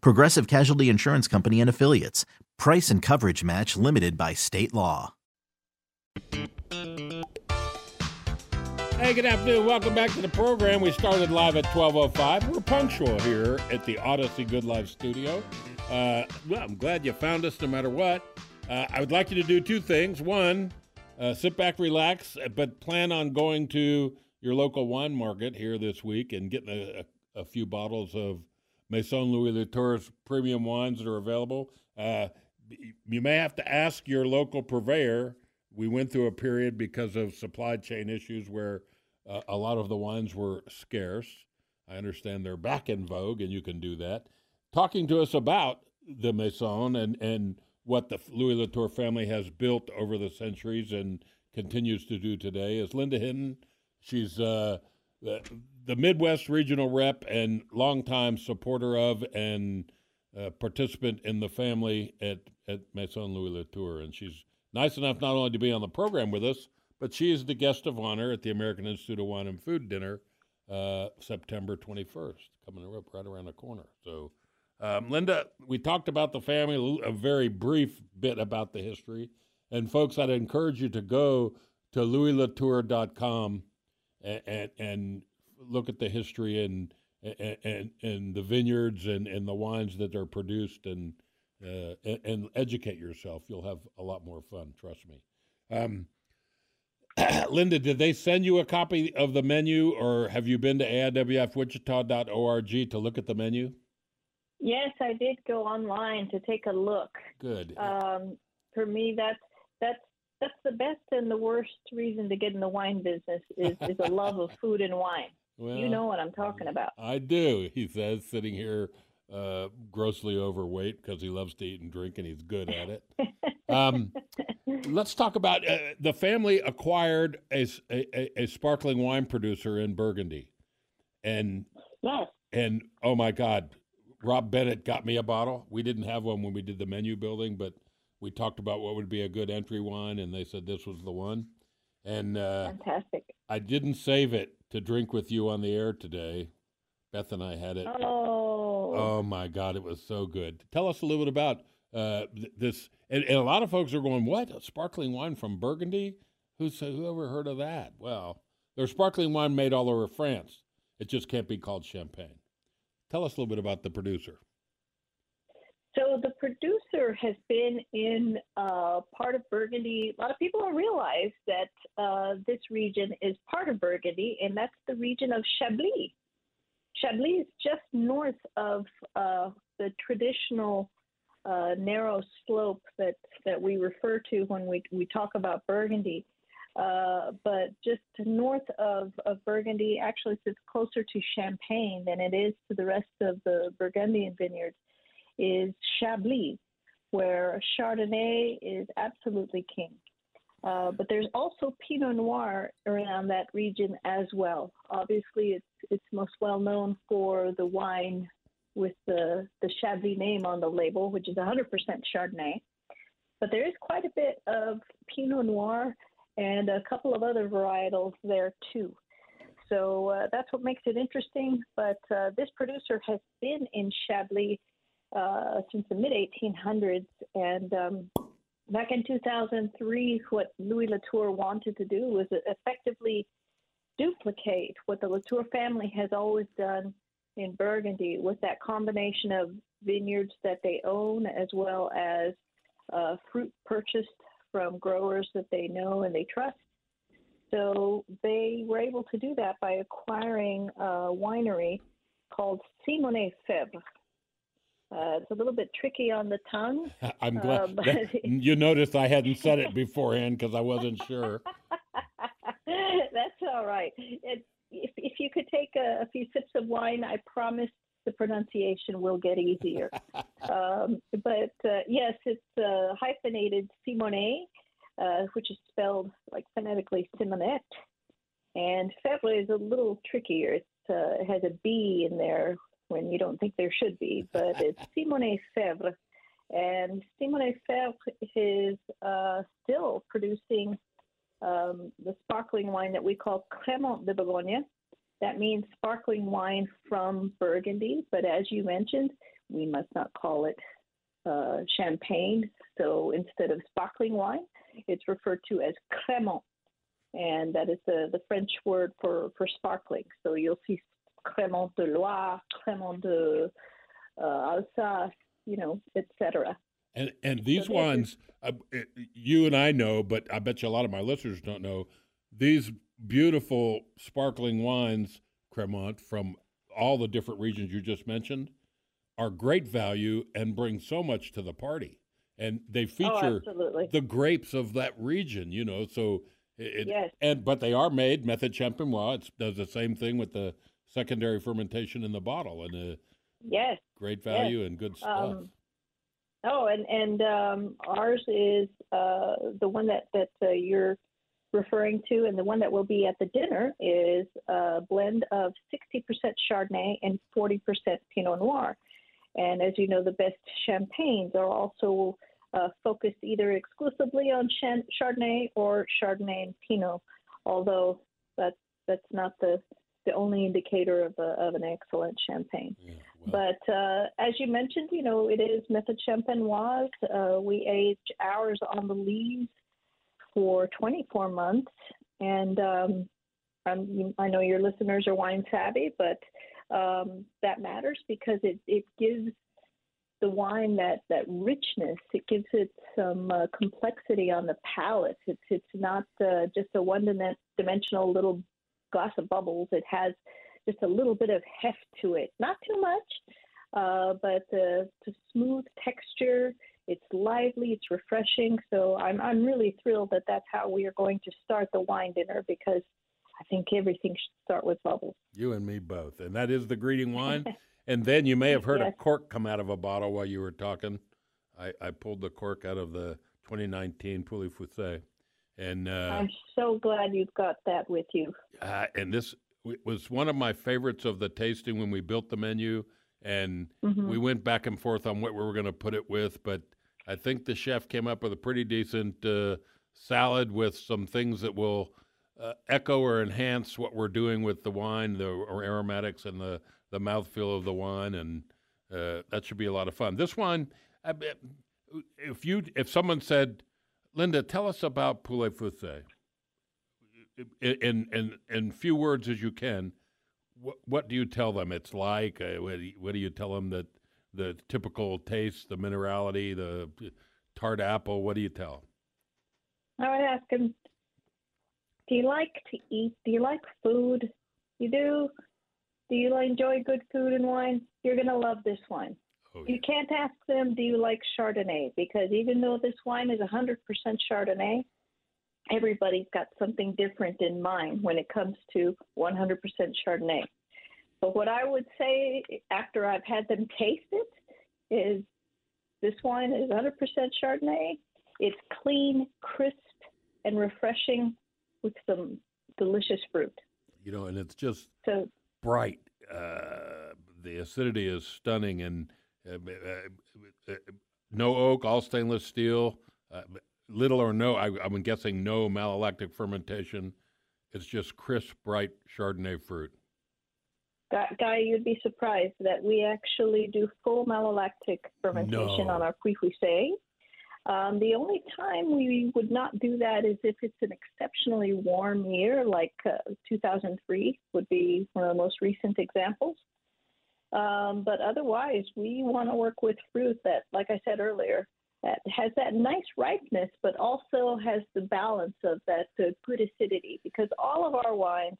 Progressive Casualty Insurance Company and Affiliates. Price and coverage match limited by state law. Hey, good afternoon. Welcome back to the program. We started live at 12.05. We're punctual here at the Audacy Good Life studio. Uh, well, I'm glad you found us no matter what. Uh, I would like you to do two things. One, uh, sit back, relax, but plan on going to your local wine market here this week and getting a, a, a few bottles of Maison Louis Latour's premium wines that are available. Uh, you may have to ask your local purveyor we went through a period because of supply chain issues where uh, a lot of the wines were scarce. I understand they're back in vogue, and you can do that. Talking to us about the Maison and, and what the Louis Latour family has built over the centuries and continues to do today is Linda Hinton. She's uh, the Midwest regional rep and longtime supporter of and uh, participant in the family at, at Maison Louis Latour. And she's Nice enough not only to be on the program with us, but she is the guest of honor at the American Institute of Wine and Food dinner uh, September 21st, coming up right around the corner. So, um, Linda, we talked about the family, a very brief bit about the history. And, folks, I'd encourage you to go to louislatour.com and, and, and look at the history and, and, and, the vineyards and, and the wines that are produced and – uh, and, and, educate yourself. You'll have a lot more fun. Trust me. Um, Linda, did they send you a copy of the menu, or have you been to aiwfwichita.org to look at the menu? Yes, I did go online to take a look. Good. Um, for me, that's that's that's the best and the worst reason to get in the wine business is, is a love of food and wine. Well, you know what I'm talking about. I do. He says, sitting here uh, grossly overweight because he loves to eat and drink and he's good at it. Um, let's talk about uh, the family acquired a, a, a, sparkling wine producer in Burgundy, and yes. and oh my God, Rob Bennett got me a bottle. We didn't have one when we did the menu building, but we talked about what would be a good entry wine, and they said this was the one. And uh, fantastic. I didn't save it to drink with you on the air today. Beth and I had it. Oh Oh my God, it was so good. Tell us a little bit about uh, this. And, and, a lot of folks are going, "What? A sparkling wine from Burgundy? Who's who ever heard of that?" Well, there's sparkling wine made all over France. It just can't be called champagne. Tell us a little bit about the producer. The producer has been in uh, part of Burgundy. A lot of people don't realize that uh, this region is part of Burgundy, and that's the region of Chablis. Chablis is just north of uh, the traditional uh, narrow slope that, that we refer to when we, we talk about Burgundy. Uh, but just north of, of Burgundy actually sits closer to Champagne than it is to the rest of the Burgundian vineyards is Chablis, where Chardonnay is absolutely king. Uh, but there's also Pinot Noir around that region as well. Obviously, it's it's most well known for the wine with the the Chablis name on the label, which is 100% Chardonnay. But there is quite a bit of Pinot Noir and a couple of other varietals there too. So uh, that's what makes it interesting. But uh, this producer has been in Chablis uh, since the mid 1800s, and um, back in 2003, what Louis Latour wanted to do was effectively duplicate what the Latour family has always done in Burgundy with that combination of vineyards that they own as well as uh, fruit purchased from growers that they know and they trust. So they were able to do that by acquiring a winery called Simonnet Febvre. Uh, it's a little bit tricky on the tongue. I'm glad Uh, but- that- you noticed I hadn't said it beforehand because I wasn't sure. That's all right. It, if, if you could take a, a few sips of wine, I promise the pronunciation will get easier. um, but uh, yes, it's uh, hyphenated Simone, uh, which is spelled like phonetically Simonette. And Febvre is a little trickier. It's, uh, it has a B in there when you don't think there should be, but it's Simonnet Febvre. And Simonnet Febvre is uh, still producing um, the sparkling wine that we call Crémant de Bourgogne. That means sparkling wine from Burgundy, but as you mentioned, we must not call it uh, champagne. So instead of sparkling wine, it's referred to as Crémant, and that is the, the French word for, for sparkling. So you'll see Crémant de Loire, Crémant de uh, Alsace, you know, etc. And and these So ones, uh, you and I know, but I bet you a lot of my listeners don't know. These beautiful sparkling wines, Cremant, from all the different regions you just mentioned, are great value and bring so much to the party. And they Oh, feature absolutely. the grapes of that region, you know. So it, Yes. and but they are made method champenoise. It does the same thing with the secondary fermentation in the bottle, and uh, Yes. great value and good stuff. Um, Oh, and and um, ours is uh, the one that that uh, you're referring to, and the one that will be at the dinner is a blend of 60% Chardonnay and 40% Pinot Noir. And as you know, the best champagnes are also uh, focused either exclusively on Chardonnay or Chardonnay and Pinot. Although that's that's not the the only indicator of a, of an excellent champagne. Yeah, But uh, as you mentioned, you know, it is method champenoise. Uh, we age ours on the lees for 24 months. And um, I'm, I know your listeners are wine savvy, but um, that matters because it, it gives the wine that, that richness. It gives it some uh, complexity on the palate. It's, it's not uh, just a one dimensional little glass of bubbles. It has just a little bit of heft to it. Not too much, uh, but uh, it's a smooth texture. It's lively. It's refreshing. So I'm I'm really thrilled that that's how we are going to start the wine dinner because I think everything should start with bubbles. You and me both. And that is the greeting wine. and then you may have heard Yes. a cork come out of a bottle while you were talking. I, I pulled the cork out of the 2019 Pouilly Fuissé. And uh, I'm so glad you've got that with you. uh, and this was one of my favorites of the tasting when we built the menu. And Mhm. we went back and forth on what we were going to put it with. But I think the chef came up with a pretty decent uh, salad with some things that will uh, echo or enhance what we're doing with the wine, the or aromatics, and the the mouthfeel of the wine, and uh, that should be a lot of fun. This bet- if you if someone said, Linda, tell us about Pouilly Fuissé in in in few words as you can. What what do you tell them it's like? Uh, what, do you, tell them that the typical taste, the minerality, the tart apple? What do you tell? I would ask him, "Do you like to eat? Do you like food? You do? Do you enjoy good food and wine? You're gonna love this wine." Oh, You can't ask them, do you like Chardonnay? Because even though this wine is 100% Chardonnay, everybody's got something different in mind when it comes to 100% Chardonnay. But what I would say after I've had them taste it is this wine is 100% Chardonnay. It's clean, crisp, and refreshing with some delicious fruit. you know, and it's just So bright. Uh, the acidity is stunning, and no oak, all stainless steel. Uh, little or no, I, I'm guessing no malolactic fermentation. It's just crisp, bright Chardonnay fruit. Guy, Guy, you'd be surprised that we actually do full malolactic fermentation No. on our Pouilly Um, the only time we would not do that is if it's an exceptionally warm year, like uh, 2003 would be one of the most recent examples. Um, but otherwise, we want to work with fruit that, like I said earlier, that has that nice ripeness, but also has the balance of that uh, good acidity. Because all of our wines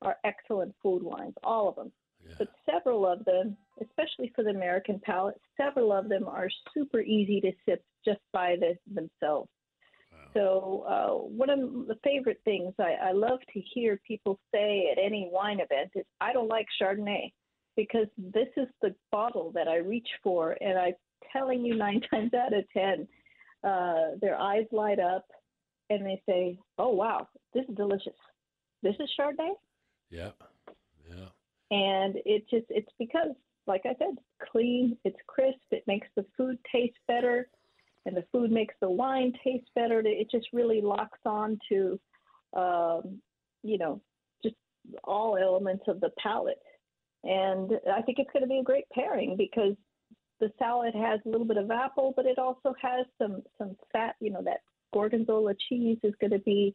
are excellent food wines, all of them. Yeah. But several of them, especially for the American palate, several of them are super easy to sip just by the, themselves. So uh, one of the favorite things I, I love to hear people say at any wine event is, "I don't like Chardonnay," because this is the bottle that I reach for, and I'm telling you, nine times out of ten, uh, their eyes light up, and they say, "Oh wow, this is delicious. This is Chardonnay." Yeah. Yeah. and it just it's because like i said clean it's crisp it makes the food taste better and the food makes the wine taste better it just really locks on to um, you know just all elements of the palate and i think it's going to be a great pairing because the salad has a little bit of apple but it also has some some fat you know that gorgonzola cheese is going to be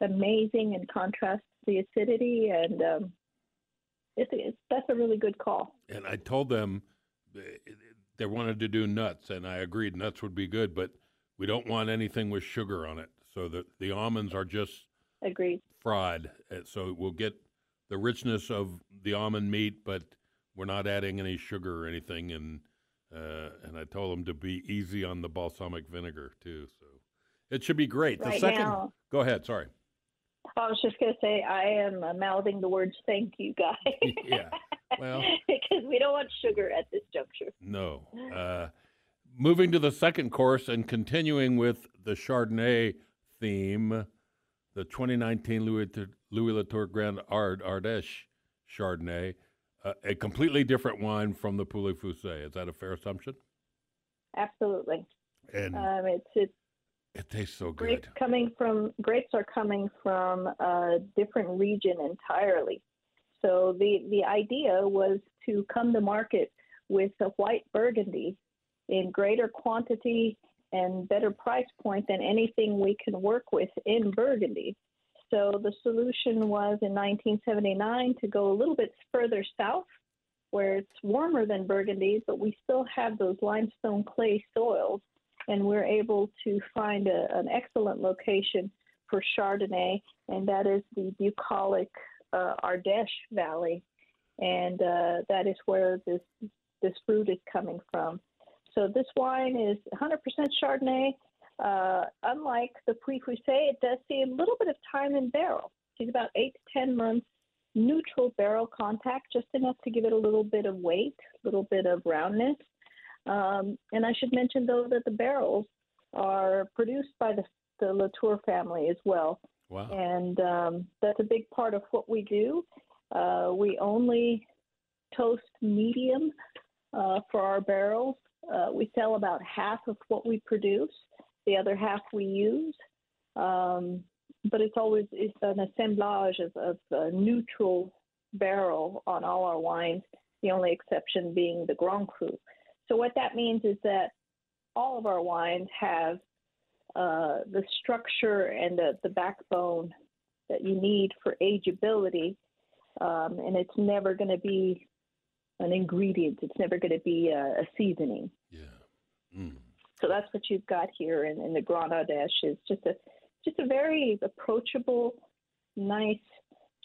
amazing in contrast to the acidity and um, it's, it's that's a really good call. And I told them uh, they wanted to do nuts, and I agreed nuts would be good, but we don't want anything with sugar on it. So that the almonds are just Agreed. fried, uh, so we'll get the richness of the almond meat, but we're not adding any sugar or anything. And uh, and I told them to be easy on the balsamic vinegar too. So it should be great. The Right second, now- go ahead. Sorry. I was just going to say I am uh, mouthing the words "thank you, guys." Yeah. Well- because we don't want sugar at this juncture. No. Uh, moving to the second course and continuing with the Chardonnay theme, the 2019 Louis, Louis Latour Grand Ard Ardèche Chardonnay, uh, a completely different wine from the Pouilly Fuissé. Is that a fair assumption? Absolutely. And Um, it's it's it tastes so grapes coming from grapes are coming from a different region entirely. So the the idea was to come to market with a white Burgundy in greater quantity and better price point than anything we can work with in Burgundy. So the solution was in 1979 to go a little bit further south where it's warmer than Burgundy, but we still have those limestone clay soils and we're able to find a, an excellent location for Chardonnay, and that is the bucolic uh, Ardèche Valley, and uh, that is where this this fruit is coming from. So this wine is 100% Chardonnay. Uh, unlike the Pouilly Fuissé, it does see a little bit of time in barrel. It's about eight to ten months neutral barrel contact, just enough to give it a little bit of weight, a little bit of roundness. Um, and I should mention, though, that the barrels are produced by the, the Latour family as well. Wow. And um, that's a big part of what we do. Uh, we only toast medium uh, for our barrels. Uh, we sell about half of what we produce, the other half we use. Um, but it's always it's an assemblage of, of neutral barrel on all our wines, the only exception being the Grand Cru. So what that means is that all of our wines have uh, the structure and the, the backbone that you need for ageability, um, and it's never going to be an ingredient. It's never going to be a, a seasoning. Yeah. Mm. So that's what you've got here and, in the Grand Ardèche. Is just a just a very approachable, nice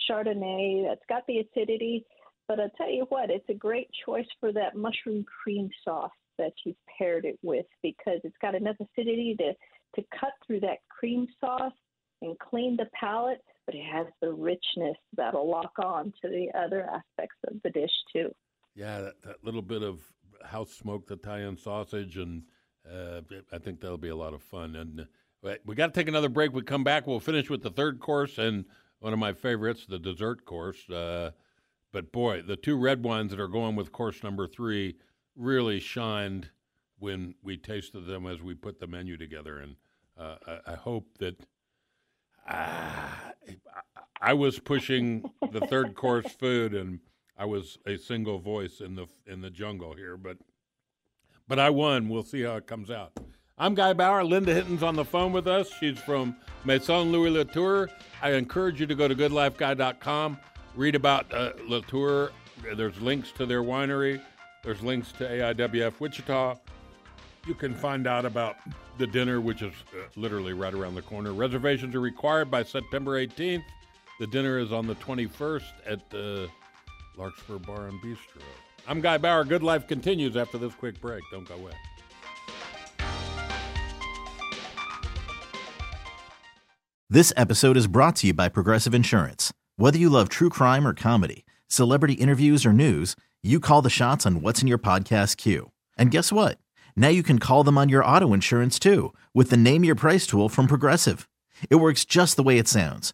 Chardonnay that's got the acidity. But I'll tell you what, it's a great choice for that mushroom cream sauce that you've paired it with because it's got enough acidity to, to cut through that cream sauce and clean the palate, but it has the richness that'll lock on to the other aspects of the dish too. Yeah, that, that little bit of house smoked Italian sausage, and uh, I think that'll be a lot of fun. And uh, we got to take another break. We come back, we'll finish with the third course and one of my favorites, the dessert course. Uh, but boy, the two red wines that are going with course number three really shined when we tasted them as we put the menu together. And uh, I, I hope that ah, I was pushing the third course food, and I was a single voice in the in the jungle here. But but I won. We'll see how it comes out. I'm Guy Bauer. Linda Hinton's on the phone with us. She's from Maison Louis Latour. I encourage you to go to goodlifeguy.com, read about uh, Latour. There's links to their winery. There's links to AIWF Wichita. You can find out about the dinner, which is uh, literally right around the corner. Reservations are required by September 18th. The dinner is on the 21st at the Larkspur Bar and Bistro. I'm Guy Bauer. Good Life continues after this quick break. Don't go away. This episode is brought to you by Progressive Insurance. Whether you love true crime or comedy, celebrity interviews or news, you call the shots on what's in your podcast queue. And guess what? Now you can call them on your auto insurance too with the Name Your Price tool from Progressive. It works just the way it sounds.